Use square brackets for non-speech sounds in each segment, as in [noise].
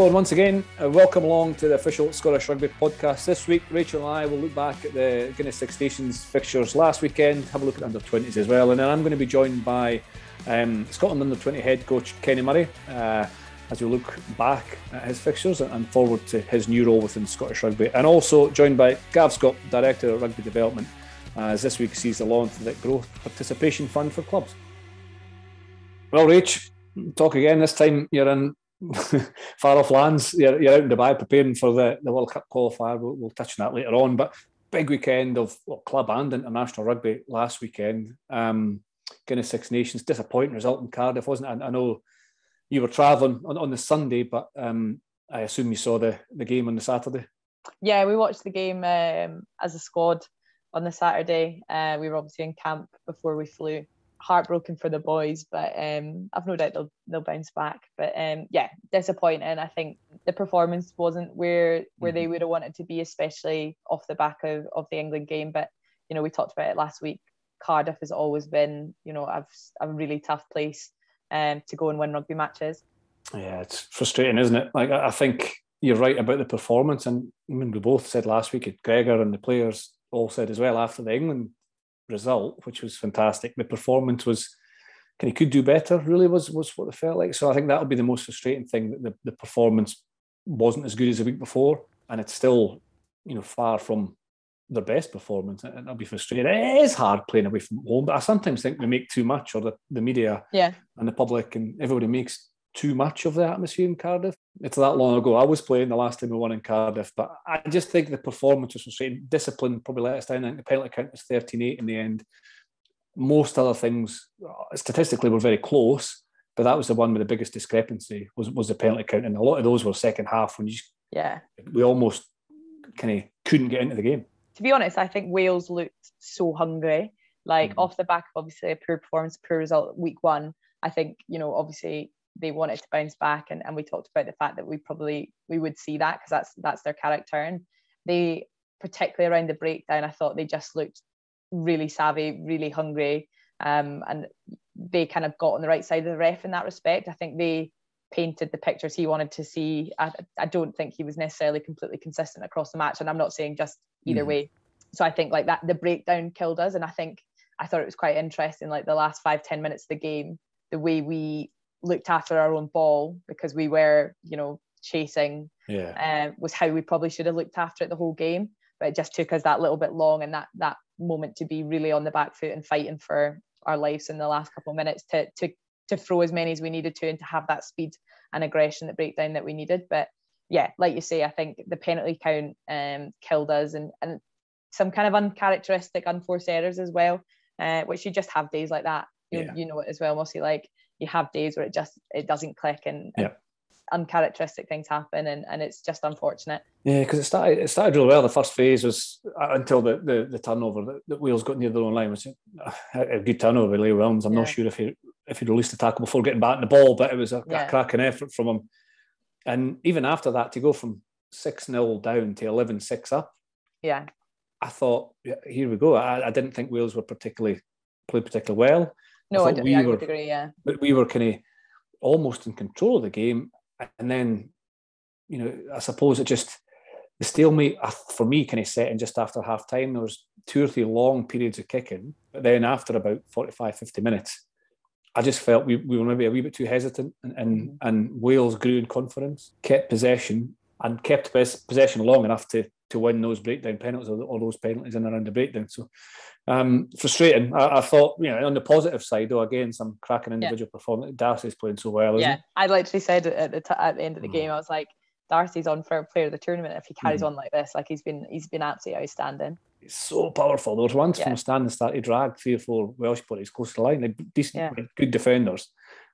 Hello, and once again, uh, welcome along to the official Scottish Rugby podcast. This week, Rachel and I will look back at the Guinness Six Nations fixtures last weekend, have a look at under 20s as well, and then I'm going to be joined by um, Scotland under 20 head coach Kenny Murray uh, as we look back at his fixtures and forward to his new role within Scottish Rugby, and also joined by Gav Scott, Director of Rugby Development, as this week sees the launch of the Growth Participation Fund for clubs. Well, Rach, talk again. This time you're in [laughs] far off lands. You're, you're, out in Dubai preparing for the, the World Cup qualifier. We'll, we'll, touch on that later on. But big weekend of well, club and international rugby last weekend. Um, Guinness Six Nations, disappointing result in Cardiff, wasn't it? I, I know you were travelling on, on the Sunday, but um, I assume you saw the, the game on the Saturday. Yeah, we watched the game um, as a squad on the Saturday. Uh, we were obviously in camp before we flew heartbroken for the boys, but um, I've no doubt they'll they'll bounce back. But um, yeah, disappointing. I think the performance wasn't where where mm-hmm. they would have wanted to be, especially off the back of, of the England game. But you know, we talked about it last week. Cardiff has always been, you know, a, a really tough place um, to go and win rugby matches. Yeah, it's frustrating, isn't it? Like I think you're right about the performance, and I mean, we both said last week, at Gregor and the players all said as well after the England result, which was fantastic. The performance was kind of could do better. Really was was what it felt like. So I think that'll be the most frustrating thing that the, the performance wasn't as good as the week before, and it's still you know far from their best performance. And I'll be frustrated. It is hard playing away from home, but I sometimes think we make too much, or the, the media yeah. and the public and everybody makes too much of the atmosphere in Cardiff. It's that long ago. I was playing the last time we won in Cardiff, but I just think the performance was frustrating. Discipline probably let us down. I think the penalty count was 13 8 in the end. Most other things, uh, statistically, were very close, but that was the one with the biggest discrepancy was, was the penalty count. And a lot of those were second half when you just, yeah we almost kind of couldn't get into the game. To be honest, I think Wales looked so hungry. Like mm-hmm. off the back of obviously a poor performance, poor result week one. I think, you know, obviously they wanted to bounce back and, and we talked about the fact that we probably we would see that because that's that's their character. And they particularly around the breakdown I thought they just looked really savvy really hungry um, and they kind of got on the right side of the ref in that respect. I think they painted the pictures he wanted to see. I, I don't think he was necessarily completely consistent across the match and I'm not saying just either mm. way. So I think like that the breakdown killed us and I think I thought it was quite interesting like the last five ten minutes of the game the way we looked after our own ball because we were, you know, chasing. Yeah. Uh, was how we probably should have looked after it the whole game, but it just took us that little bit long and that that moment to be really on the back foot and fighting for our lives in the last couple of minutes to to to throw as many as we needed to and to have that speed and aggression, that breakdown that we needed. But yeah, like you say, I think the penalty count um, killed us and and some kind of uncharacteristic unforced errors as well, uh, which you just have days like that. You, yeah. you know it as well, mostly like you have days where it just it doesn't click and, yeah. uncharacteristic things happen and, and it's just unfortunate. Yeah, because it started it started really well. The first phase was uh, until the the, the turnover that, the Wales got near their own line was a, good turnover with Leo Williams. I'm yeah. not sure if he if he released the tackle before getting back in the ball, but it was a, yeah. a cracking effort from him. And even after that, to go from six 0 down to 11-6 up. Yeah. I thought, yeah, here we go. I, I didn't think Wales were particularly played particularly well. No, I, I, we I were, agree. Yeah, but we were kind of almost in control of the game, and then you know, I suppose it just the stalemate uh, for me kind of set in just after half time. There was two or three long periods of kicking, but then after about 45, 50 minutes, I just felt we, we were maybe a wee bit too hesitant, and and, mm-hmm. and Wales grew in confidence, kept possession, and kept possession long enough to to win those breakdown penalties or, or those penalties in and around the breakdown. So um, frustrating. I, I, thought, you know, on the positive side, though, again, some cracking individual yeah. performance. Darcy's playing so well, yeah. He? I literally said at the, t- at the end of the mm. game, I was like, Darcy's on for player of the tournament if he carries mm. on like this. Like he's been he's been absolutely outstanding. He's so powerful. There was once yeah. from standing start, he dragged three or four Welsh players close to the line. Like decent, yeah. good defenders.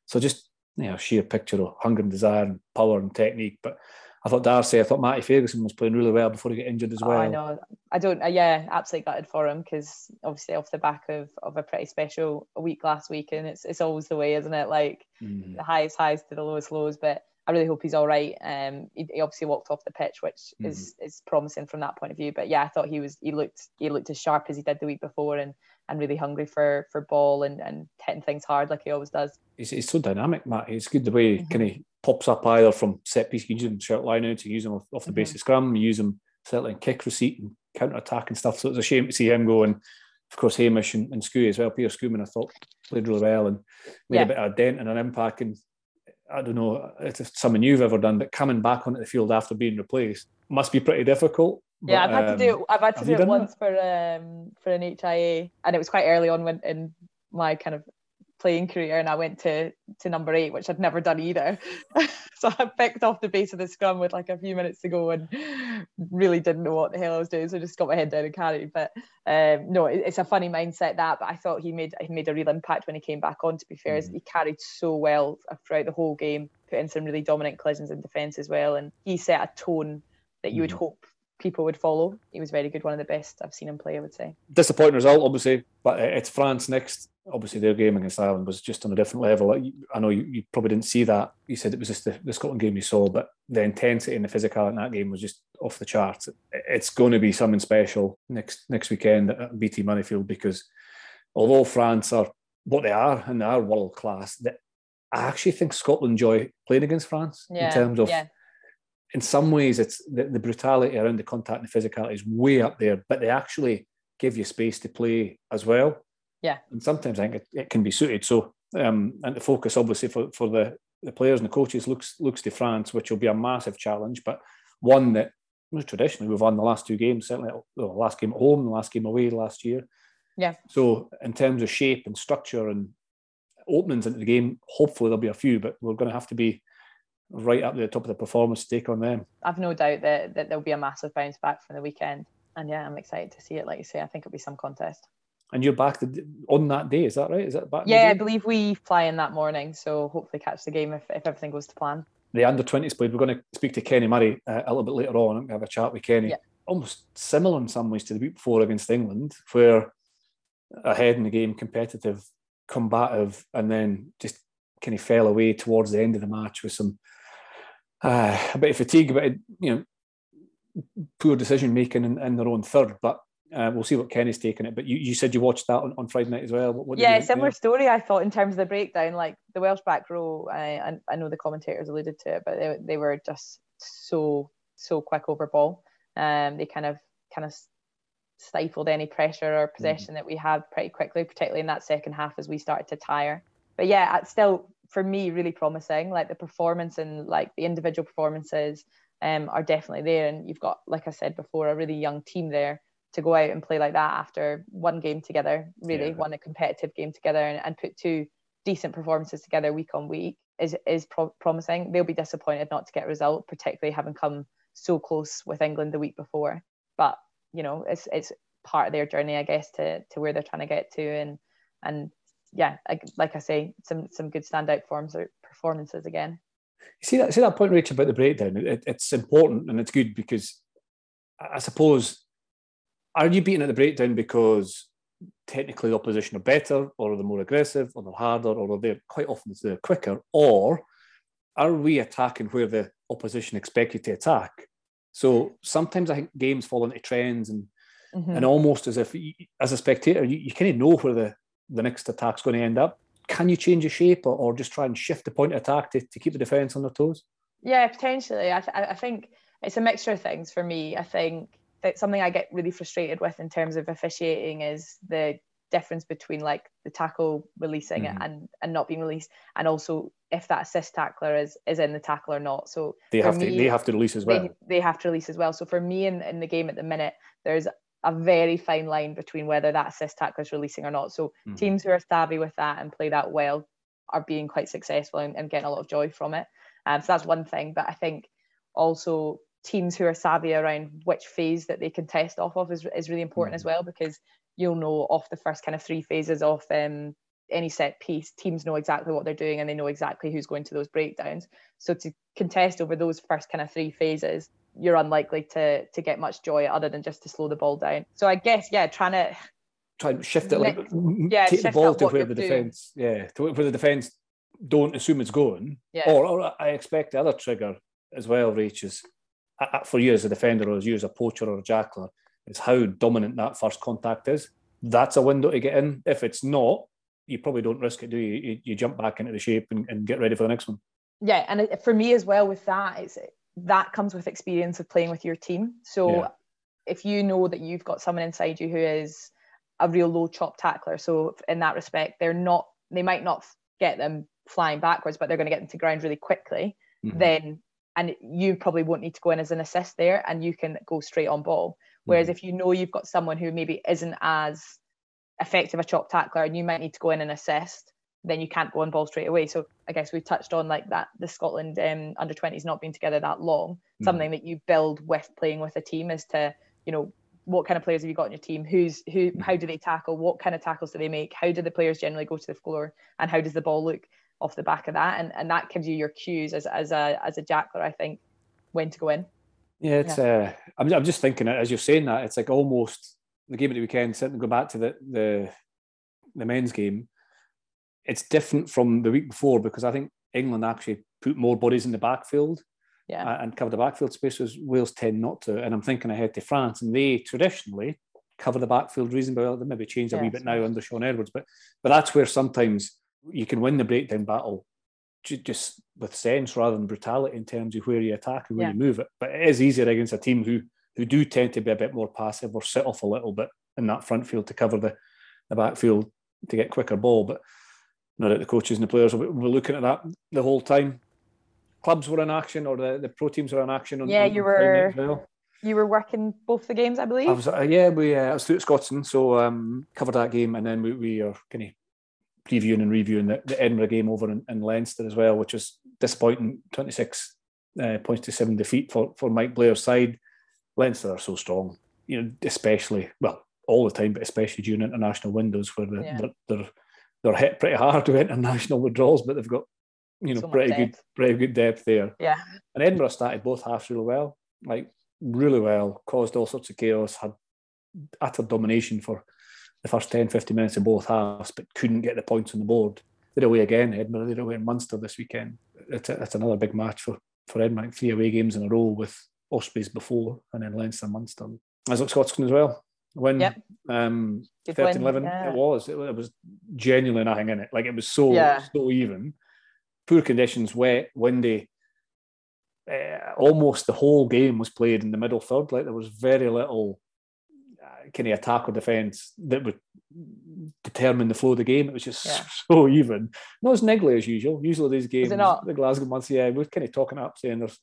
So just you know, sheer picture of hunger and desire and power and technique. But I thought Darcy, I thought Matty Fagerson was playing really well before he got injured as well. Oh, I know. I don't. Uh, yeah, absolutely gutted for him because obviously off the back of, of a pretty special week last week, and it's it's always the way, isn't it? Like mm. the highest highs to the lowest lows. But I really hope he's all right. Um, he, he obviously walked off the pitch, which mm. is is promising from that point of view. But yeah, I thought he was he looked he looked as sharp as he did the week before, and and really hungry for for ball and and hitting things hard like he always does. He's, he's so dynamic, Matt. It's good the way mm-hmm. kind of pops up either from set piece, you can use them short line out, to use them off, off the mm-hmm. base of scrum, you use them certainly in kick receipt and counter attack and stuff. So it's a shame to see him go. And of course, Hamish and, and as well. Pierre Schoeman, I thought, played really well and made yeah. a bit of a dent and an impact. And I don't know if it's something you've ever done, but coming back onto the field after being replaced must be pretty difficult. Yeah, I've had um, to do it. I've had to do it once that? for um for an HIA, and it was quite early on when in my kind of playing career and I went to to number eight, which I'd never done either. [laughs] so I picked off the base of the scrum with like a few minutes to go and really didn't know what the hell I was doing. So I just got my head down and carried. But um, no, it, it's a funny mindset that. But I thought he made he made a real impact when he came back on. To be fair, mm-hmm. he carried so well throughout the whole game, put in some really dominant collisions in defence as well, and he set a tone that you would mm-hmm. hope people would follow. He was very good, one of the best I've seen him play, I would say. Disappointing result, obviously, but it's France next obviously their game against Ireland was just on a different level. I know you, you probably didn't see that. You said it was just the, the, Scotland game you saw, but the intensity and the physicality in that game was just off the charts. It's going to be something special next next weekend at BT Murrayfield because although France are what they are and they are world class, I actually think Scotland enjoy playing against France yeah, in terms of. Yeah. In some ways, it's the, the brutality around the contact and the physicality is way up there, but they actually give you space to play as well. Yeah. And sometimes I think it, it can be suited. So, um, and the focus obviously for, for the, the players and the coaches looks looks to France, which will be a massive challenge, but one that traditionally we've won the last two games, certainly the last game at home, the last game away last year. Yeah. So in terms of shape and structure and openings into the game, hopefully there'll be a few, but we're going to have to be right up at the top of the performance to take on them. I've no doubt that, that there'll be a massive bounce back from the weekend. And yeah, I'm excited to see it. Like you say, I think it'll be some contest. And you're back on that day, is that right? Is that back? Yeah, I believe we fly in that morning, so hopefully catch the game if, if everything goes to plan. The under 20s played. We're going to speak to Kenny Murray uh, a little bit later on and have a chat with Kenny. Yeah. Almost similar in some ways to the week before against England, where ahead in the game, competitive, combative, and then just kind of fell away towards the end of the match with some uh, a bit of fatigue, a bit you know poor decision making in, in their own third. But uh, we'll see what Kenny's taking it. But you, you said you watched that on, on Friday night as well. What, what yeah, similar story. I thought in terms of the breakdown, like the Welsh back row. I I know the commentators alluded to it, but they, they were just so so quick over ball. Um, they kind of kind of stifled any pressure or mm-hmm. possession mm-hmm. that we had pretty quickly, particularly in that second half as we started to tire. But yeah, it's still for me really promising. Like the performance and like the individual performances um, are definitely there, and you've got, like I said before, a really young team there to go out and play like that after one game together, really yeah. one a competitive game together, and, and, put two decent performances together week on week is is pro- promising. They'll be disappointed not to get a result, particularly having come so close with England the week before. But you know, it's it's part of their journey, I guess, to to where they're trying to get to, and and yeah, like, like I say, some some good standout forms or performances again. You see that see that point, Rachel, about the breakdown. It, it's important and it's good because I suppose are you beating at the breakdown because technically the opposition are better, or they're more aggressive, or they're harder, or they're quite often they're quicker, or are we attacking where the opposition expect you to attack? So sometimes I think games fall into trends and mm-hmm. and almost as if as a spectator you, you kind of know where the, the next attack's going to end up. Can you change the shape or, or just try and shift the point of attack to, to keep the defence on their toes? Yeah, potentially. I, th- I think it's a mixture of things for me. I think that something I get really frustrated with in terms of officiating is the difference between like the tackle releasing it and and not being released and also if that assist tackler is is in the tackle or not. So they have me, to they have to release as well. they, they have to release as well. So for me in, in the game at the minute there's a very fine line between whether that assist tackler is releasing or not. So mm-hmm. teams who are savvy with that and play that well are being quite successful and, and getting a lot of joy from it. Um, so that's one thing but i think also teams who are savvy around which phase that they can test off of is, is really important mm-hmm. as well because you'll know off the first kind of three phases of um, any set piece teams know exactly what they're doing and they know exactly who's going to those breakdowns so to contest over those first kind of three phases you're unlikely to to get much joy other than just to slow the ball down so i guess yeah trying to try and shift it like yeah take the ball to where the defense yeah to where the defense don't assume it's going yeah. or, or i expect the other trigger as well Rach is for you as a defender or as you as a poacher or a jackler, is how dominant that first contact is. That's a window to get in. If it's not, you probably don't risk it, do you? You, you jump back into the shape and, and, get ready for the next one. Yeah, and for me as well with that, it's that comes with experience of playing with your team. So yeah. if you know that you've got someone inside you who is a real low chop tackler, so in that respect, they're not they might not get them flying backwards, but they're going to get them to ground really quickly. Mm-hmm. Then and you probably won't need to go in as an assist there, and you can go straight on ball. Whereas mm-hmm. if you know you've got someone who maybe isn't as effective a chop tackler, and you might need to go in and assist, then you can't go on ball straight away. So I guess we touched on like that the Scotland um, under 20s not being together that long. Mm. Something that you build with playing with a team is to, you know, what kind of players have you got in your team? Who's who mm. how do they tackle? What kind of tackles do they make? How do the players generally go to the floor? And how does the ball look off the back of that? And and that gives you your cues as, as a as a jackler, I think, when to go in. Yeah, it's yeah. uh I'm I'm just thinking it as you're saying that, it's like almost the game of the weekend, sitting go back to the the the men's game it's different from the week before because I think England actually put more bodies in the backfield yeah. and cover the backfield spaces. Wales tend not to. And I'm thinking ahead to France, and they traditionally cover the backfield reasonably well. They maybe changed a yeah, wee bit now under Shaun Edwards, but but that's where sometimes you can win the breakdown battle just with sense rather than brutality in terms of where you attack and where yeah. you move it. But it is easier against a team who who do tend to be a bit more passive or sit off a little bit in that front field to cover the, the backfield to get quicker ball. But not that the coaches and the players were looking at that the whole time. Clubs were in action, or the, the pro teams were in action. On, yeah, on you were. Well. You were working both the games, I believe. I was, uh, yeah, we uh, I was through at Scotstoun, so um, covered that game, and then we, we are kind of previewing and reviewing the, the Edinburgh game over in, in, Leinster as well, which was disappointing. Twenty six uh, points to seven defeat for for Mike Blair's side. Leinster are so strong, you know, especially well all the time, but especially during international windows where the, yeah. they're, they're they're hit pretty hard with international withdrawals, but they've got you know so pretty good pretty good depth there. Yeah. And Edinburgh started both halves really well, like really well, caused all sorts of chaos, had utter domination for the first 10, 50 minutes of both halves, but couldn't get the points on the board. They're away again, Edinburgh. They're away in Munster this weekend. It's, a, it's another big match for, for Edinburgh. Three away games in a row with Ospreys before and then Leinster, Munster. As Scotstoun as well when yep. um 13 11 yeah. it was it, was genuinely nothing in it like it was so yeah. so even poor conditions wet windy uh, almost the whole game was played in the middle third like there was very little kind of attack or defense that would determine the flow of the game it was just yeah. [laughs] so even not as niggly as usual usually these games the Glasgow Munster yeah we're kind of talking up saying there's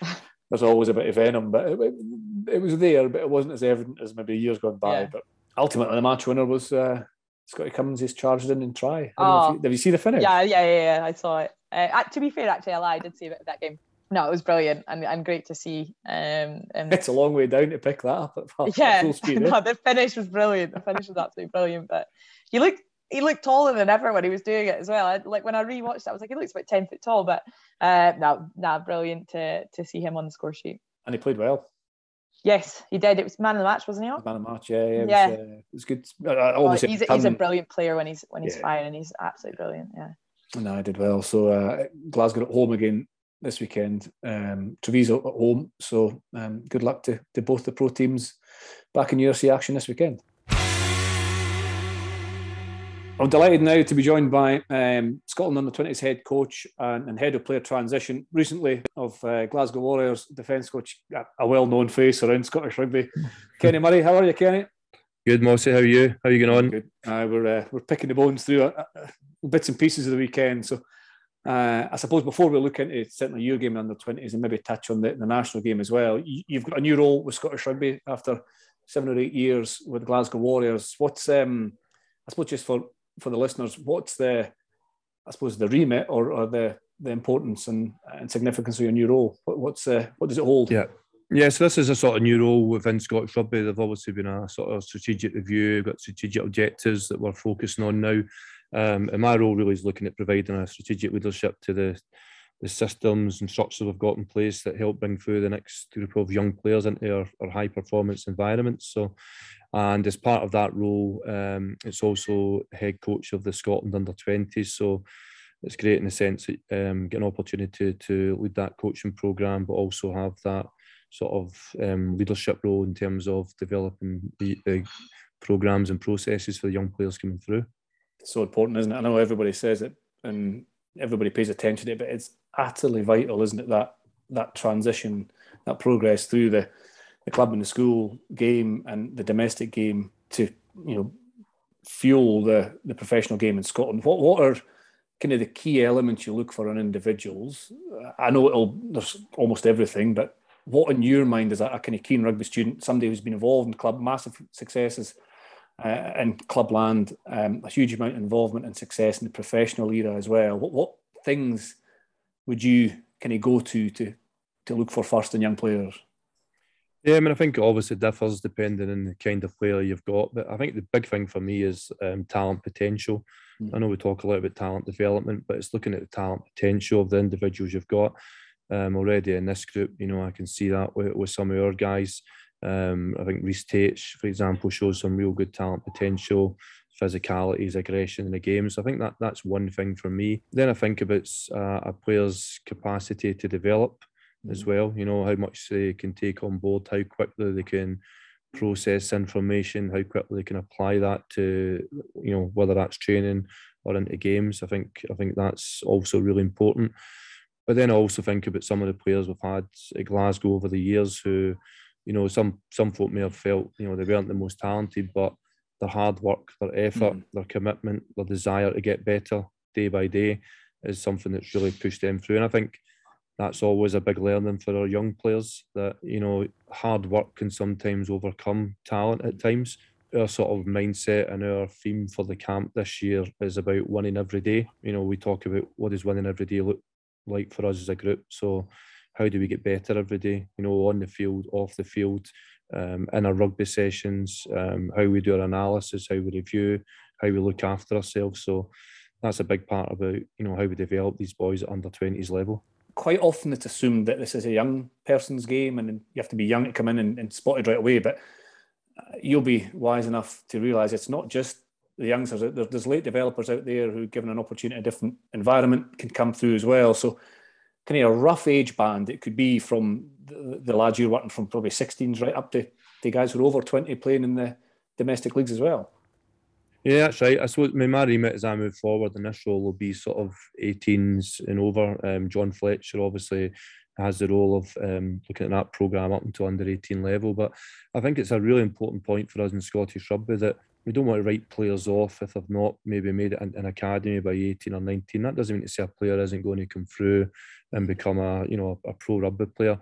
[laughs] there's always a bit of venom, but it, it, was there, but it wasn't as evident as maybe years gone by. Yeah. But ultimately, the match winner was uh, Scotty Cummings. He's charged in and try. Oh, you, did you see the finish? Yeah, yeah, yeah, yeah. I saw it. Uh, to be fair, actually, I lied. I did see that game. No, it was brilliant and, and great to see. Um, um, it's a long way down to pick that up at yeah, full [laughs] speed. no, the finish was brilliant. The finish was absolutely brilliant. But he looked he looked taller than ever when he was doing it as well. I, like when I rewatched it, I was like, he looks about 10 foot tall, but uh, no, no, brilliant to, to see him on the score sheet. And he played well. Yes, he did. It was man of the match, wasn't he? Man of the match, yeah, yeah. It yeah. Was, uh, it was good. oh, he's, he's a brilliant player when he's when he's yeah. firing. He's absolutely brilliant. Yeah. No, I did well. So uh, Glasgow at home again this weekend. Um, Treviso at home. So um, good luck to, to both the pro teams back in URC action this weekend. I'm delighted now to be joined by um, Scotland under 20s head coach and, and, head of player transition recently of uh, Glasgow Warriors defence coach, a well known face around Scottish rugby. [laughs] Kenny Murray, how are you, Kenny? Good, Mossy. How are you? How are you going on? Good. Uh, we're uh, we're picking the bones through uh, uh, bits and pieces of the weekend. So uh, I suppose before we look into certainly your game in under 20s and maybe touch on the, the national game as well, you, have got a new role with Scottish rugby after seven or eight years with Glasgow Warriors. What's um, I suppose just for for the listeners, what's the, I suppose, the remit or, or the the importance and, and significance of your new role? What, what's uh, what does it hold? Yeah. Yeah, so this is a sort of new role within Scottish Rugby. They've obviously been a sort of strategic review, got strategic objectives that we're focusing on now. Um, and my role really is looking at providing a strategic leadership to the the systems and structures we've got in place that help bring through the next group of young players into our, our high performance environments. So and as part of that role, um, it's also head coach of the Scotland under 20s. So it's great in the sense that um, get an opportunity to, lead that coaching program, but also have that sort of um, leadership role in terms of developing the, the programs and processes for the young players coming through. So important, isn't it? I know everybody says it and everybody pays attention to it, but it's utterly vital, isn't it? That that transition, that progress through the, the club and the school game and the domestic game to you know fuel the the professional game in Scotland. What what are kind of the key elements you look for in individuals? I know it'll there's almost everything, but what in your mind is a, a kind of keen rugby student, somebody who's been involved in club, massive successes uh, in clubland, um, a huge amount of involvement and success in the professional era as well. What, what things would you kind of go to to to look for first in young players? Yeah, I mean, I think it obviously differs depending on the kind of player you've got. But I think the big thing for me is um, talent potential. Mm. I know we talk a lot about talent development, but it's looking at the talent potential of the individuals you've got um, already in this group. You know, I can see that with, with some of our guys. Um, I think Rhys Tait, for example, shows some real good talent potential, physicalities, aggression in the game. So I think that that's one thing for me. Then I think about uh, a player's capacity to develop as mm. well. You know how much they can take on board, how quickly they can process information, how quickly they can apply that to you know whether that's training or into games. I think I think that's also really important. But then I also think about some of the players we've had at Glasgow over the years who, you know, some some folk may have felt, you know, they weren't the most talented, but their hard work, their effort, mm. their commitment, their desire to get better day by day is something that's really pushed them through. And I think that's always a big learning for our young players that, you know, hard work can sometimes overcome talent at times. Our sort of mindset and our theme for the camp this year is about winning every day. You know, we talk about what does winning every day look like for us as a group. So, how do we get better every day? You know, on the field, off the field, um, in our rugby sessions, um, how we do our analysis, how we review, how we look after ourselves. So, that's a big part about you know how we develop these boys at under twenties level. Quite often, it's assumed that this is a young person's game, and you have to be young to come in and, and spot it right away. But uh, you'll be wise enough to realise it's not just the youngsters. There's late developers out there who, given an opportunity, a different environment, can come through as well. So, kind of a rough age band, it could be from the, the lads you're working from probably 16s right up to, the guys who are over 20 playing in the domestic leagues as well. Yeah, that's right. I suppose my remit as I move forward in this role will be sort of 18s and over. Um, John Fletcher obviously has the role of um, looking at that programme up until under 18 level. But I think it's a really important point for us in Scottish rugby that we don't want to write players off if they've not maybe made it in an academy by 18 or 19. That doesn't mean to say a player isn't going to come through and become a you know a pro rugby player.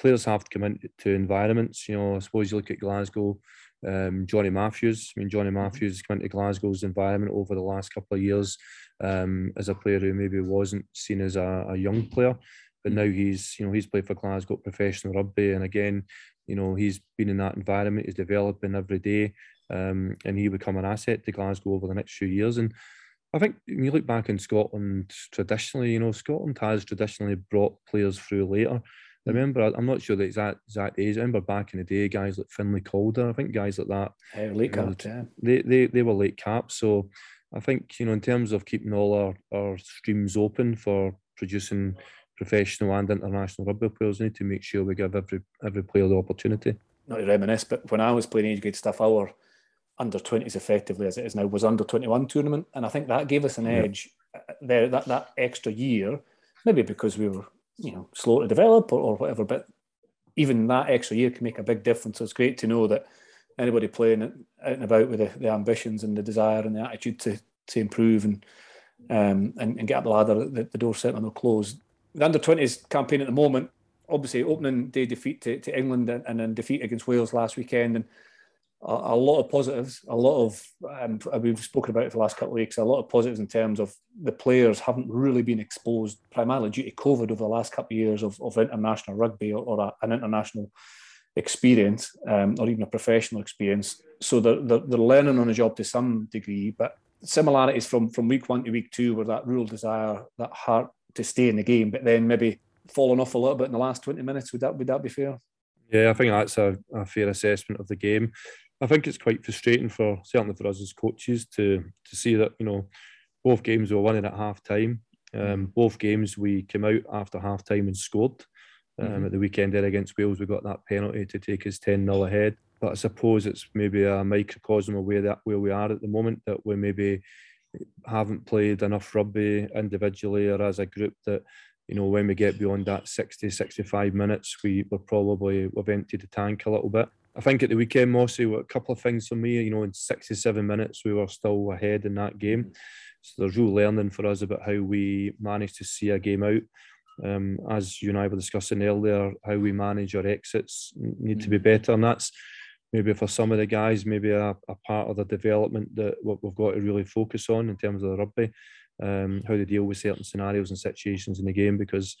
Players have to come into environments. You know, I suppose you look at Glasgow, um, Johnny Matthews. I mean, Johnny mm-hmm. Matthews has come into Glasgow's environment over the last couple of years um, as a player who maybe wasn't seen as a, a young player, but now he's you know he's played for Glasgow professional rugby, and again, you know he's been in that environment. He's developing every day um, and he become an asset to Glasgow over the next few years. And I think when you look back in Scotland, traditionally, you know, Scotland has traditionally brought players through later. I mm. remember, I'm not sure the exact exact age. I remember back in the day, guys like Finlay Calder, I think guys like that, yeah, late caps, yeah. They, they they were late caps. So I think you know, in terms of keeping all our, our streams open for producing professional and international rugby players, we need to make sure we give every every player the opportunity. Not to reminisce, but when I was playing age grade stuff, our under 20s effectively as it is now was under 21 tournament. And i think that gave us an edge uh, there that, that extra year maybe because we were you know slow to develop or, or whatever but even that extra year can make a big difference. So it's great to know that anybody playing out and about with the, the ambitions and the desire and the attitude to to improve and um, and, and get up the ladder the, the door certainly not closed. The under 20s campaign at the moment obviously opening day defeat to, to england and, and then defeat against wales last weekend and a, lot of positives, a lot of um, we've spoken about it for the last couple of weeks. A lot of positives in terms of the players haven't really been exposed primarily due to COVID over the last couple of years of, of international rugby or, or a, an international experience um, or even a professional experience. So they're, they're, they're learning on the job to some degree, but similarities from from week one to week two were that real desire, that heart to stay in the game, but then maybe falling off a little bit in the last 20 minutes. Would that would that be fair? Yeah, I think that's a, a fair assessment of the game. I think it's quite frustrating for certainly for us as coaches to to see that you know both games were winning at half time. Um, both games we came out after half time and scored. Um, mm-hmm. At the weekend there against Wales, we got that penalty to take us 10 0 ahead. But I suppose it's maybe a microcosm of where that where we are at the moment that we maybe haven't played enough rugby individually or as a group that you know, when we get beyond that 60, 65 minutes, we, we're probably, we've emptied the tank a little bit. I think at the weekend, Mossy, a couple of things for me, you know, in 67 minutes, we were still ahead in that game. So there's real learning for us about how we manage to see a game out. Um, as you and I were discussing earlier, how we manage our exits need to be mm. better. And that's maybe for some of the guys, maybe a, a part of the development that what we've got to really focus on in terms of the rugby, um, how to deal with certain scenarios and situations in the game, because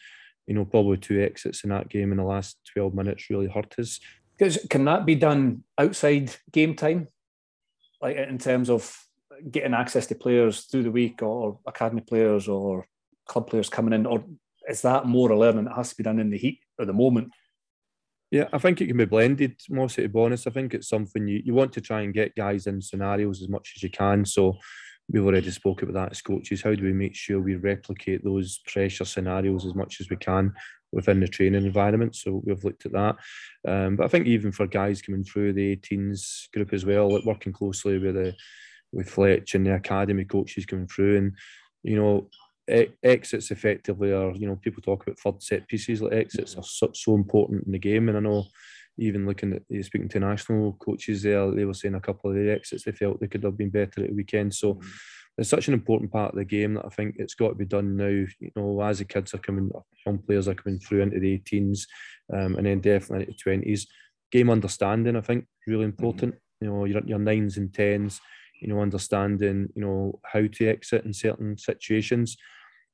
you know probably two exits in that game in the last 12 minutes really hurt us. Can that be done outside game time, like in terms of getting access to players through the week, or academy players, or club players coming in, or is that more a learning that has to be done in the heat of the moment? Yeah, I think it can be blended, mostly to be honest. I think it's something you, you want to try and get guys in scenarios as much as you can. So we've already spoke about that as coaches. How do we make sure we replicate those pressure scenarios as much as we can within the training environment? So we've looked at that. Um, but I think even for guys coming through the 18s group as well, like working closely with the with Fletch and the academy coaches coming through and you know exits effectively are, you know, people talk about third set pieces, like exits are so, so important in the game. And I know even looking at eh, speaking to national coaches there, they were saying a couple of the exits they felt they could have been better at the weekend. So mm-hmm. it's such an important part of the game that I think it's got to be done now. You know, as the kids are coming, young players are coming through into the 18s, um, and then definitely into the 20s. Game understanding, I think, really mm-hmm. important. Mm-hmm. You know, your, your nines and tens. You know, understanding you know how to exit in certain situations.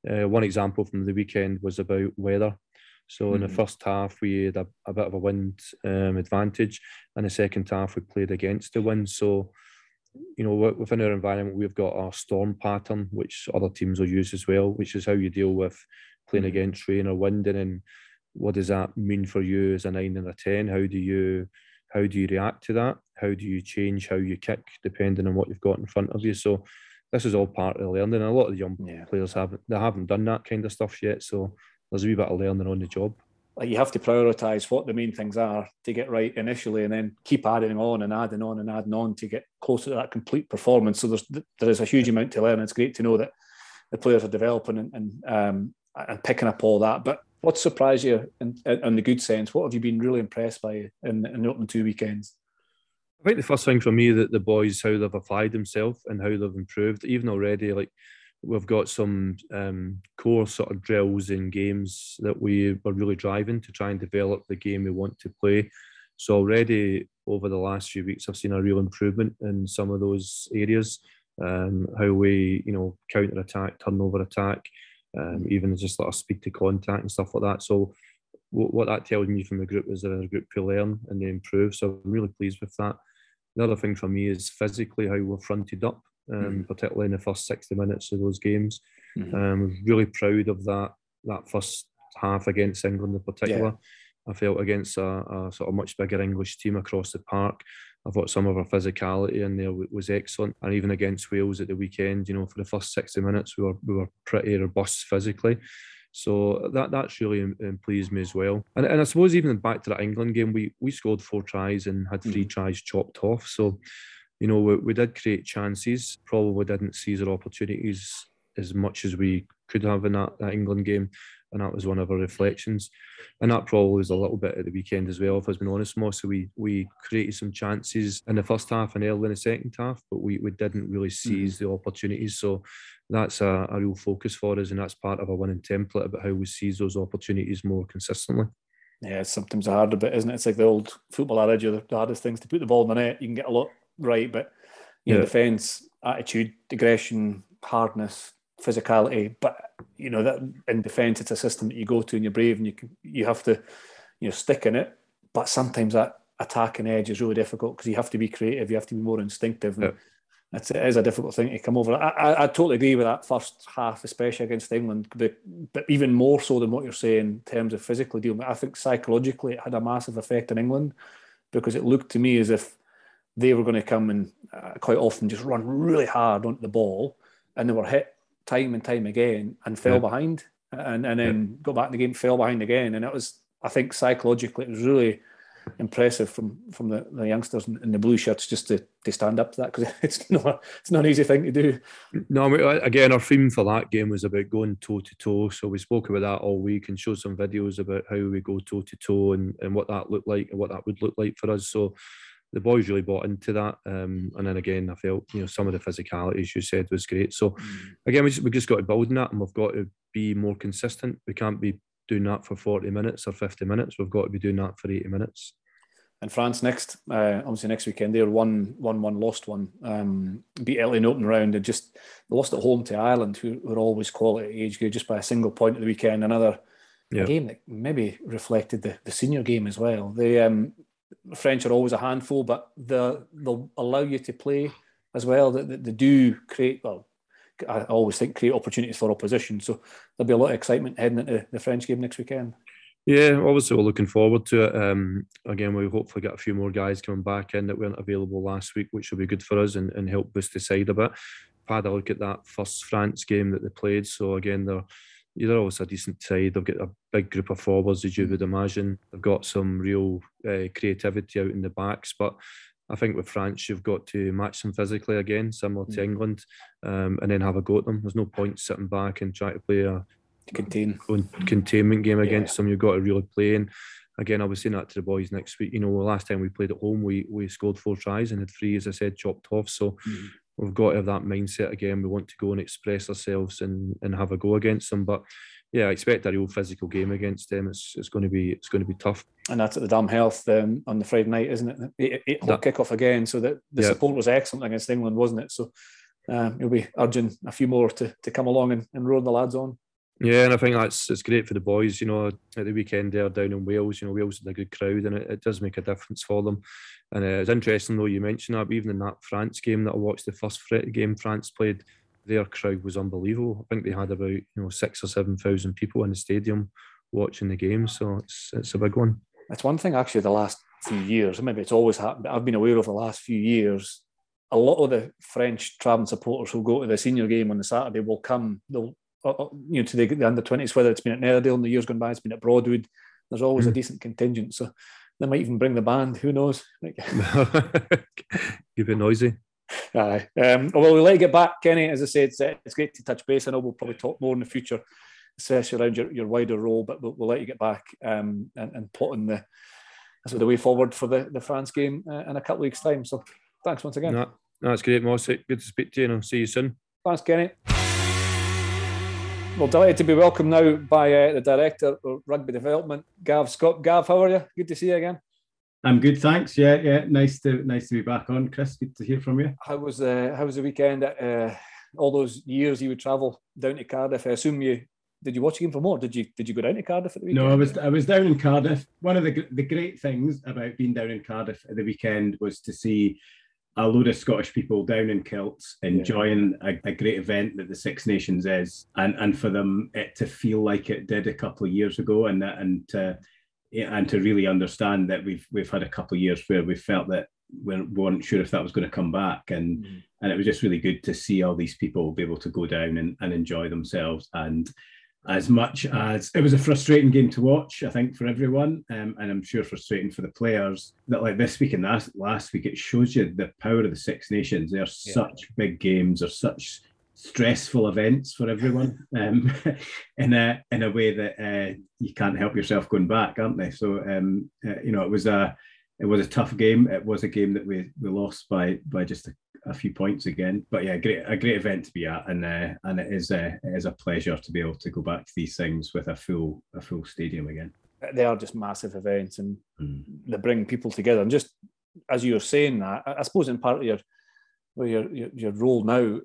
Uh, one example from the weekend was about weather. So mm-hmm. in the mm-hmm. first half, we had a, a bit of a wind um, advantage, and the second half we played against the wind. So, you know, within our environment, we've got our storm pattern, which other teams will use as well, which is how you deal with playing mm-hmm. against rain or wind, and then what does that mean for you as a nine and a ten? How do you how do you react to that? How do you change how you kick depending on what you've got in front of you? So this is all part of the learning. A lot of the young yeah. players haven't they haven't done that kind of stuff yet, so there's a wee bit of learning on the job. Like you have to prioritise what the main things are to get right initially, and then keep adding on and adding on and adding on to get closer to that complete performance. So there's there is a huge amount to learn. It's great to know that the players are developing and and, um, and picking up all that. But what surprised you in, in, the good sense? What have you been really impressed by in, in the opening two weekends? I think the first thing for me that the boys how they've applied themselves and how they've improved. Even already, like we've got some um, core sort of drills in games that we were really driving to try and develop the game we want to play. So already over the last few weeks, I've seen a real improvement in some of those areas. Um, how we, you know, counter attack, turnover attack, um, even just like a speed to contact and stuff like that. So what that tells me from the group is that the group to learn and they improve. So I'm really pleased with that. The other thing for me is physically how we're fronted up, um, mm-hmm. particularly in the first 60 minutes of those games. Mm-hmm. Um, really proud of that that first half against England in particular. Yeah. I felt against a, a, sort of much bigger English team across the park. I thought some of our physicality in there was excellent, and even against Wales at the weekend, you know, for the first 60 minutes, we were we were pretty robust physically. So that that's really um, pleased me as well. And, and I suppose even back to that England game, we we scored four tries and had 3 mm. tries chopped off. So, you know, we, we did create chances. Probably didn't seize our opportunities as much as we could have in that, that England game and that was one of our reflections. And that probably was a little bit at the weekend as well, if I've been honest, more. So we we created some chances in the first half and early in the second half, but we, we didn't really seize mm-hmm. the opportunities. So that's a, a, real focus for us, and that's part of our winning template about how we seize those opportunities more consistently. Yeah, sometimes a harder bit, isn't it? It's like the old football adage: the hardest things to put the ball in the net. You can get a lot right, but you yeah. know, defence, attitude, aggression, hardness, physicality. But you know that in defence, it's a system that you go to and you're brave and you can, you have to you know stick in it. But sometimes that attacking edge is really difficult because you have to be creative, you have to be more instinctive. And It's, it is a difficult thing to come over. I, I, I, totally agree with that first half, especially against England, but, but even more so than what you're saying in terms of physically dealing. I think psychologically it had a massive effect on England because it looked to me as if they were going to come and uh, quite often just run really hard onto the ball, and they were hit time and time again and fell yeah. behind and, and then yeah. got back in the game, fell behind again. And it was, I think psychologically, it was really impressive from from the, the youngsters in, in, the blue shirts just to, to stand up to that because [laughs] it's not it's not an easy thing to do. No, I mean, again, our theme for that game was about going toe to toe. So we spoke about that all week and showed some videos about how we go toe to toe and and what that looked like and what that would look like for us. So the boys really bought into that. Um, and then again, I felt you know some of the physicalities you said was great. So mm. again, we just, we just got to build on that, and we've got to be more consistent. We can't be doing that for forty minutes or fifty minutes. We've got to be doing that for eighty minutes. And France next, uh, obviously next weekend they're one one one lost one. Um, beat Italy in open round and just lost at home to Ireland, who were always quality age group, just by a single point at the weekend. Another yeah. game that maybe reflected the, the senior game as well. They um, French are always a handful, but they'll allow you to play as well. They, they, do create, well, I always think create opportunities for opposition. So there'll be a lot of excitement heading into the French game next weekend. Yeah, obviously we're looking forward to it. Um, again, we hopefully get a few more guys coming back in that weren't available last week, which will be good for us and, and help boost the side a bit. I've had a look at that first France game that they played. So again, they're they're always a decent side. They've got a big group of forwards, as you would imagine. They've got some real uh, creativity out in the backs, but I think with France, you've got to match them physically again, similar to mm. England, um, and then have a go at them. There's no point sitting back and trying to play a contain containment game against yeah. them. You've got to really play. And again, I'll be saying that to the boys next week. You know, last time we played at home, we we scored four tries and had three, as I said, chopped off. So mm we've got to have that mindset again. We want to go and express ourselves and, and have a go against them. But yeah, I expect a real physical game against them. It's, it's going to be it's going to be tough. And that's at the Dam Health um, on the Friday night, isn't it? Eight, eight o'clock kickoff again. So that the support was excellent against England, wasn't it? So um, you'll be urging a few more to, to come along and, and roar the lads on. Yeah, and I think that's it's great for the boys. You know, at the weekend they're down in Wales. You know, Wales is a good crowd, and it, it does make a difference for them. And uh, it's interesting though you mentioned that. Even in that France game that I watched, the first game France played, their crowd was unbelievable. I think they had about you know six or seven thousand people in the stadium watching the game. So it's it's a big one. It's one thing actually. The last few years, maybe it's always happened, but I've been aware of the last few years. A lot of the French travelling supporters who go to the senior game on the Saturday will come. They'll you know, to the, the under 20s, whether it's been at Netherdale in the years gone by, it's been at Broadwood. There's always mm. a hmm. decent contingent. So they might even bring the band. Who knows? [laughs] [laughs] Keep it noisy. Aye. Um, well, we'll let you get back, Kenny. As I said, it's, uh, it's great to touch base. I know we'll probably talk more in the future, especially around your, your wider role, but we'll, we'll let you get back um, and, and plotting the, sort of the way forward for the, the France game uh, in a couple of weeks' time. So thanks once again. No, no, it's great, Moss. Good to speak to you, and I'll see you soon. Thanks, Kenny. Well, delighted to be welcomed now by uh, the director of rugby development, Gav Scott. Gav, how are you? Good to see you again. I'm good, thanks. Yeah, yeah, nice to nice to be back on, Chris. Good to hear from you. How was uh, how was the weekend? Uh, all those years you would travel down to Cardiff. I assume you did you watch a game from more? Did you did you go down to Cardiff at the weekend? No, I was I was down in Cardiff. One of the the great things about being down in Cardiff at the weekend was to see a load of Scottish people down in kilts enjoying yeah. a, a, great event that the Six Nations is, and and for them it to feel like it did a couple of years ago, and that and to and to really understand that we've we've had a couple of years where we felt that we weren't sure if that was going to come back, and mm. and it was just really good to see all these people be able to go down and, and enjoy themselves and as much as it was a frustrating game to watch, I think, for everyone, um, and I'm sure frustrating for the players. That like this week and last last week, it shows you the power of the Six Nations. They're yeah. such big games, they're such stressful events for everyone, [laughs] um, [laughs] in a in a way that uh, you can't help yourself going back, aren't they? So um, uh, you know, it was a it was a tough game. It was a game that we we lost by by just a a few points again. But yeah, great a great event to be at, and uh, and it is a it is a pleasure to be able to go back to these things with a full a full stadium again. They are just massive events, and mm. they bring people together. And just as you were saying that, I suppose in part of your your, your your role now,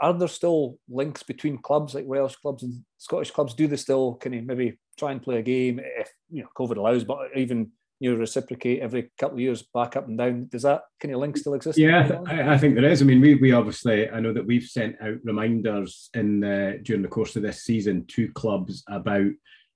are there still links between clubs like Welsh clubs and Scottish clubs? Do they still can you maybe try and play a game if you know COVID allows, but even you reciprocate every couple of years back up and down. Does that kind of link still exist? Yeah, I, I, think there is. I mean, we we obviously I know that we've sent out reminders in the, during the course of this season to clubs about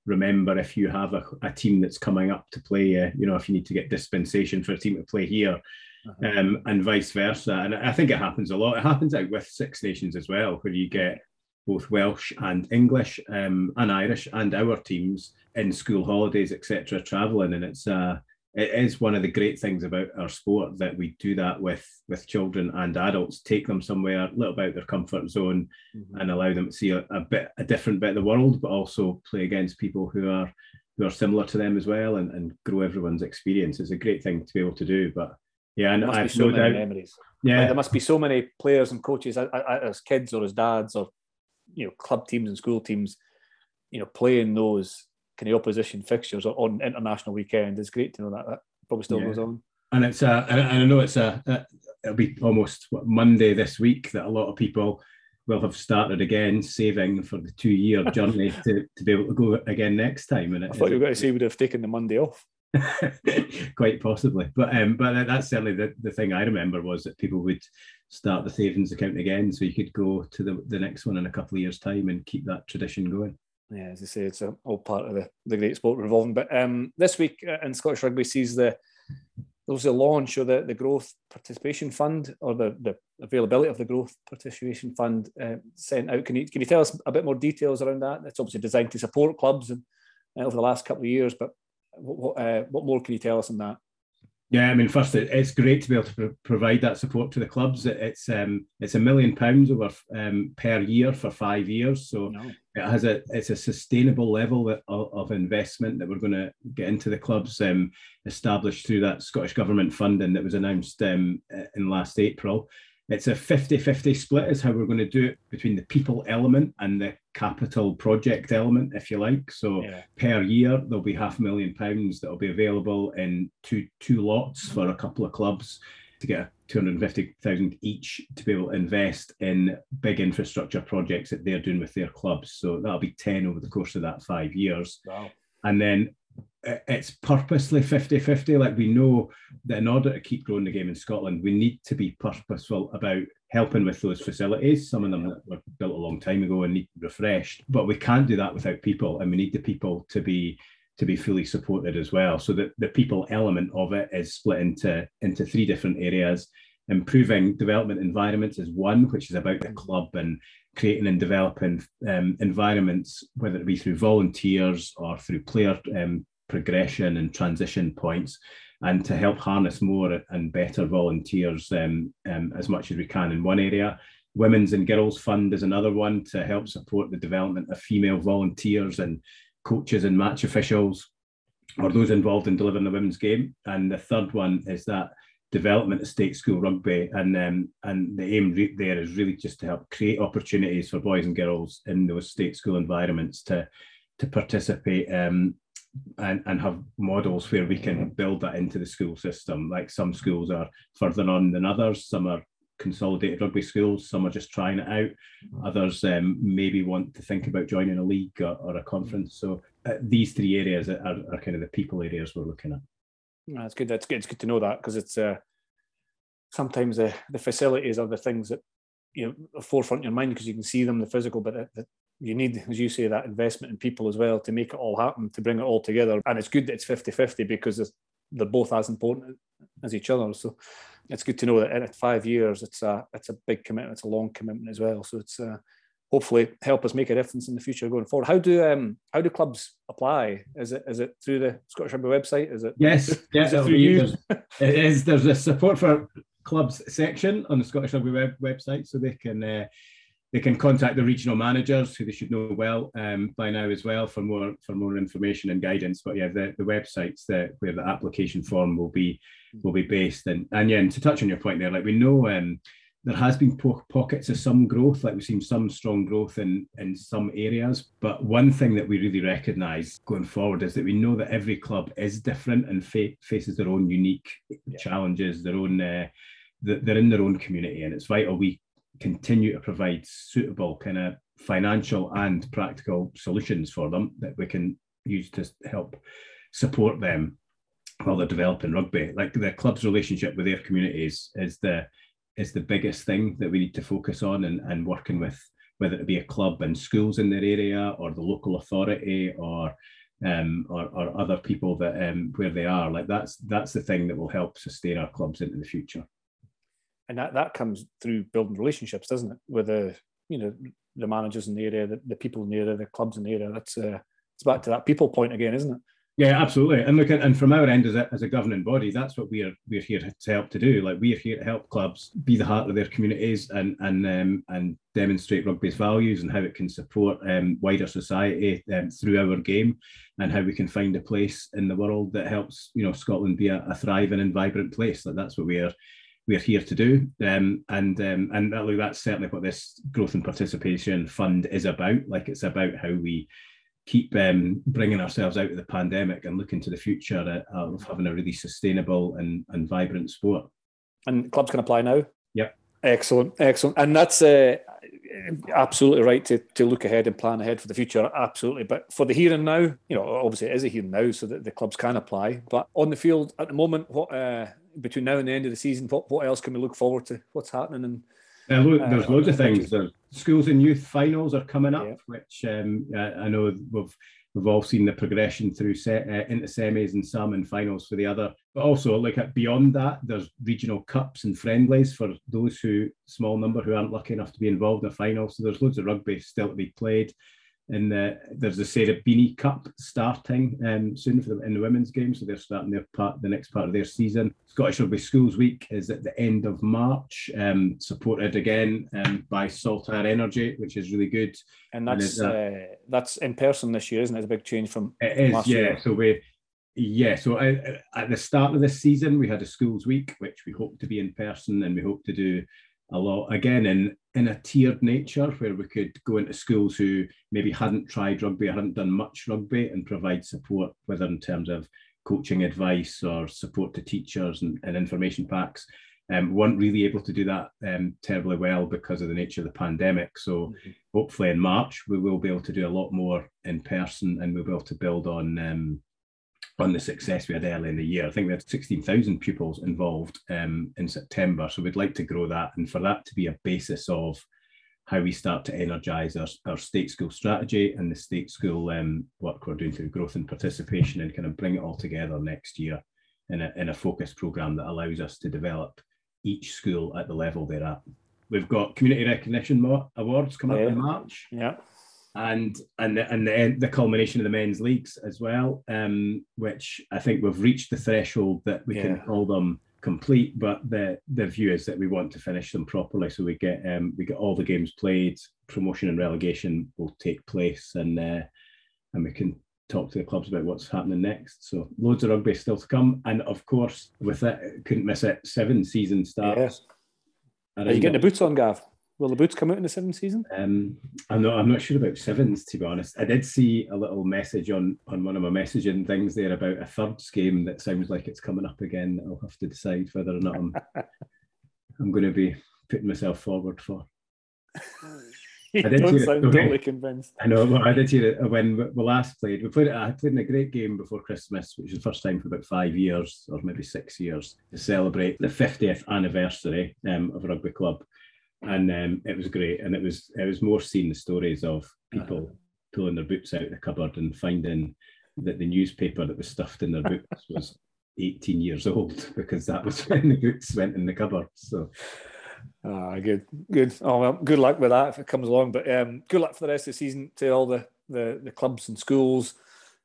remember if you have a, a team that's coming up to play, uh, you know, if you need to get dispensation for a team to play here. Uh-huh. Um, and vice versa. And I think it happens a lot. It happens out with Six Nations as well, where you get both Welsh and English um, and Irish and our teams in school holidays, etc., traveling, and it's uh, it is one of the great things about our sport that we do that with with children and adults take them somewhere a little bit out of their comfort zone mm-hmm. and allow them to see a, a, bit a different bit of the world but also play against people who are who are similar to them as well and, and grow everyone's experience it's a great thing to be able to do but yeah and i have so no doubt memories yeah like there must be so many players and coaches as kids or as dads or you know club teams and school teams you know playing those kind of opposition fixtures on international weekend. It's great to know that that probably still yeah. goes on. And it's a, and I know it's a, a it'll be almost what, Monday this week that a lot of people will have started again saving for the two year [laughs] journey to, to be able to go again next time. And it, I thought you were going to say would have taken the Monday off. [laughs] Quite possibly, but um, but that's certainly the, the thing I remember was that people would start the savings account again, so you could go to the, the next one in a couple of years' time and keep that tradition going yeah, as I say, it's all part of the, the great sport revolving. But um, this week uh, in Scottish Rugby sees the there was a launch of the, the growth participation fund or the, the availability of the growth participation fund uh, sent out. Can you can you tell us a bit more details around that? It's obviously designed to support clubs and, uh, over the last couple of years, but what, what, uh, what more can you tell us on that? Yeah, I mean, first, it's great to be able to pro- provide that support to the clubs. It's um, it's a million pounds over um, per year for five years, so no. It has a it's a sustainable level of, of investment that we're going to get into the clubs, um, established through that Scottish government funding that was announced um, in last April. It's a 50 50 split, is how we're going to do it between the people element and the capital project element, if you like. So yeah. per year, there'll be half a million pounds that will be available in two, two lots for a couple of clubs to get 250,000 each to be able to invest in big infrastructure projects that they're doing with their clubs. So that'll be 10 over the course of that five years. Wow. And then it's purposely 50 50. Like we know that in order to keep growing the game in Scotland, we need to be purposeful about helping with those facilities. Some of them were built a long time ago and need refreshed, but we can't do that without people, and we need the people to be to be fully supported as well. So that the people element of it is split into into three different areas. Improving development environments is one, which is about the club and creating and developing um, environments, whether it be through volunteers or through player um, progression and transition points and to help harness more and better volunteers um, um, as much as we can in one area. Women's and Girls Fund is another one to help support the development of female volunteers and coaches and match officials or those involved in delivering the women's game. And the third one is that development of state school rugby. And, um, and the aim re- there is really just to help create opportunities for boys and girls in those state school environments to, to participate um, and, and have models where we can build that into the school system. Like some schools are further on than others, some are consolidated rugby schools, some are just trying it out, others um, maybe want to think about joining a league or, or a conference. So uh, these three areas are, are, kind of the people areas we're looking at. That's good. That's good. It's good to know that because it's uh, sometimes the, the facilities are the things that you know forefront in your mind because you can see them, the physical, but the, the, you need, as you say, that investment in people as well to make it all happen, to bring it all together. And it's good that it's 50 50 because they're both as important as each other. So it's good to know that in five years, it's a it's a big commitment, it's a long commitment as well. So it's uh, hopefully help us make a difference in the future going forward. How do um how do clubs apply? Is it is it through the Scottish Rugby website? Is it yes, [laughs] yes, it through you? it is. There's a support for clubs section on the Scottish Rugby web, website, so they can uh, they can contact the regional managers who they should know well um, by now as well for more for more information and guidance. But yeah, the, the websites that where the application form will be will be based. And and yeah, and to touch on your point there, like we know um, there has been po- pockets of some growth, like we've seen some strong growth in in some areas. But one thing that we really recognise going forward is that we know that every club is different and fa- faces their own unique yeah. challenges, their own. Uh, they're in their own community, and it's vital we continue to provide suitable kind of financial and practical solutions for them that we can use to help support them while they're developing rugby. Like the club's relationship with their communities is the is the biggest thing that we need to focus on and, and working with whether it be a club and schools in their area or the local authority or um, or, or other people that um, where they are like that's that's the thing that will help sustain our clubs into the future and that that comes through building relationships, doesn't it? With the you know the managers in the area, the, the people in the area, the clubs in the area. That's uh, it's back to that people point again, isn't it? Yeah, absolutely. And look, and from our end as a, as a governing body, that's what we're we're here to help to do. Like we're here to help clubs be the heart of their communities and and um, and demonstrate rugby's values and how it can support um, wider society um, through our game, and how we can find a place in the world that helps you know Scotland be a, a thriving and vibrant place. Like that's what we're we're here to do. Um, and um, and that, look, that's certainly what this growth and participation fund is about. Like it's about how we keep um, bringing ourselves out of the pandemic and looking to the future of having a really sustainable and, and vibrant sport. And clubs can apply now. Yep. Excellent, excellent, and that's uh, absolutely right to, to look ahead and plan ahead for the future. Absolutely, but for the here and now, you know, obviously it is a here and now, so that the clubs can apply. But on the field at the moment, what uh, between now and the end of the season, what, what else can we look forward to? What's happening? And uh, look, there's uh, loads of things. There's schools and youth finals are coming up, yeah. which um, I know we've we've all seen the progression through set, uh, into semis and some and finals for the other. But also, like at beyond that, there's regional cups and friendlies for those who small number who aren't lucky enough to be involved in a final. So there's loads of rugby still to be played in the there's the Sarah Beaney Cup starting um, soon for them in the women's game, so they're starting their part the next part of their season. Scottish Rugby Schools Week is at the end of March, um, supported again um, by Saltire Energy, which is really good. And that's and uh, that's in person this year, isn't it? It's a big change from it is, yeah. Year. So we. Yeah, so uh, at the start of this season, we had a schools week, which we hope to be in person, and we hope to do a lot again in in a tiered nature where we could go into schools who maybe hadn't tried rugby or hadn't done much rugby and provide support whether in terms of coaching advice or support to teachers and, and information packs um, weren't really able to do that um, terribly well because of the nature of the pandemic. So mm-hmm. hopefully in March we will be able to do a lot more in person and we'll be able to build on um, on the success we had early in the year. I think we had 16,000 pupils involved um, in September. So we'd like to grow that. And for that to be a basis of how we start to energise our, our state school strategy and the state school um, work we're doing through growth and participation and kind of bring it all together next year in a, in a focused programme that allows us to develop each school at the level they're at. We've got community recognition awards coming yeah. up in March. Yeah and and the, and the, the culmination of the men's leagues as well, um, which I think we've reached the threshold that we yeah. can call them complete. But the the view is that we want to finish them properly, so we get um, we get all the games played. Promotion and relegation will take place, and uh, and we can talk to the clubs about what's happening next. So loads of rugby still to come, and of course, with it, couldn't miss it. Seven season starts. Yeah. Are you getting the boots on, Gav? Will the boots come out in the seventh season? Um, I'm not. I'm not sure about sevens to be honest. I did see a little message on on one of my messaging things there about a third game that sounds like it's coming up again. I'll have to decide whether or not I'm [laughs] I'm going to be putting myself forward for. I did don't sound totally convinced. I know. I did hear it when we last played. We played. I played in a great game before Christmas, which was the first time for about five years or maybe six years to celebrate the 50th anniversary um, of a rugby club and um, it was great. And it was it was more seeing the stories of people pulling their boots out of the cupboard and finding that the newspaper that was stuffed in their boots [laughs] was 18 years old because that was [laughs] when the boots went in the cupboard. So. Ah, good, good. Oh well, good luck with that if it comes along. But um, good luck for the rest of the season to all the, the, the clubs and schools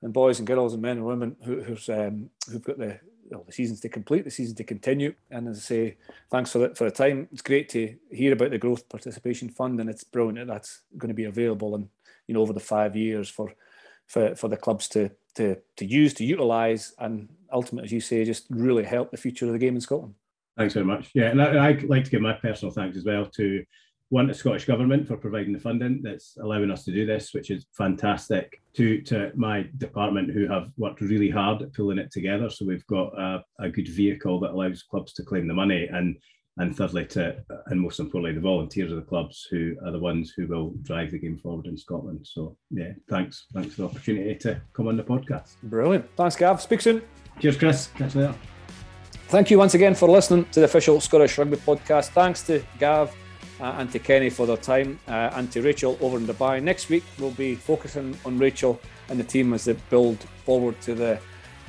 and boys and girls and men and women who, who's um, who've got the well, the seasons to complete, the season to continue. And as I say, thanks for the, for the time. It's great to hear about the Growth Participation Fund, and it's brilliant that that's going to be available and you know over the five years for for, for the clubs to to to use, to utilise, and ultimately, as you say, just really help the future of the game in Scotland. Thanks very much. Yeah, and I, I'd like to give my personal thanks as well to one the Scottish Government for providing the funding that's allowing us to do this, which is fantastic. To to my department who have worked really hard at pulling it together. So we've got a, a good vehicle that allows clubs to claim the money and and thirdly to and most importantly the volunteers of the clubs who are the ones who will drive the game forward in Scotland. So yeah, thanks. Thanks for the opportunity to come on the podcast. Brilliant. Thanks, Gav. Speak soon. Cheers, Chris. Catch you later. Thank you once again for listening to the official Scottish Rugby podcast. Thanks to Gav and to Kenny for their time, uh, and to Rachel over in Dubai. Next week, we'll be focusing on Rachel and the team as they build forward to the,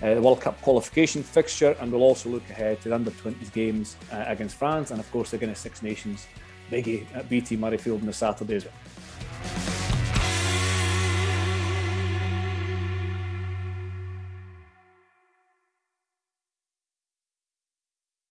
uh, World Cup qualification fixture, and we'll also look ahead to the under 20s games uh, against France, and of course, Guinness Six Nations biggie at BT Murrayfield on the Saturday as well.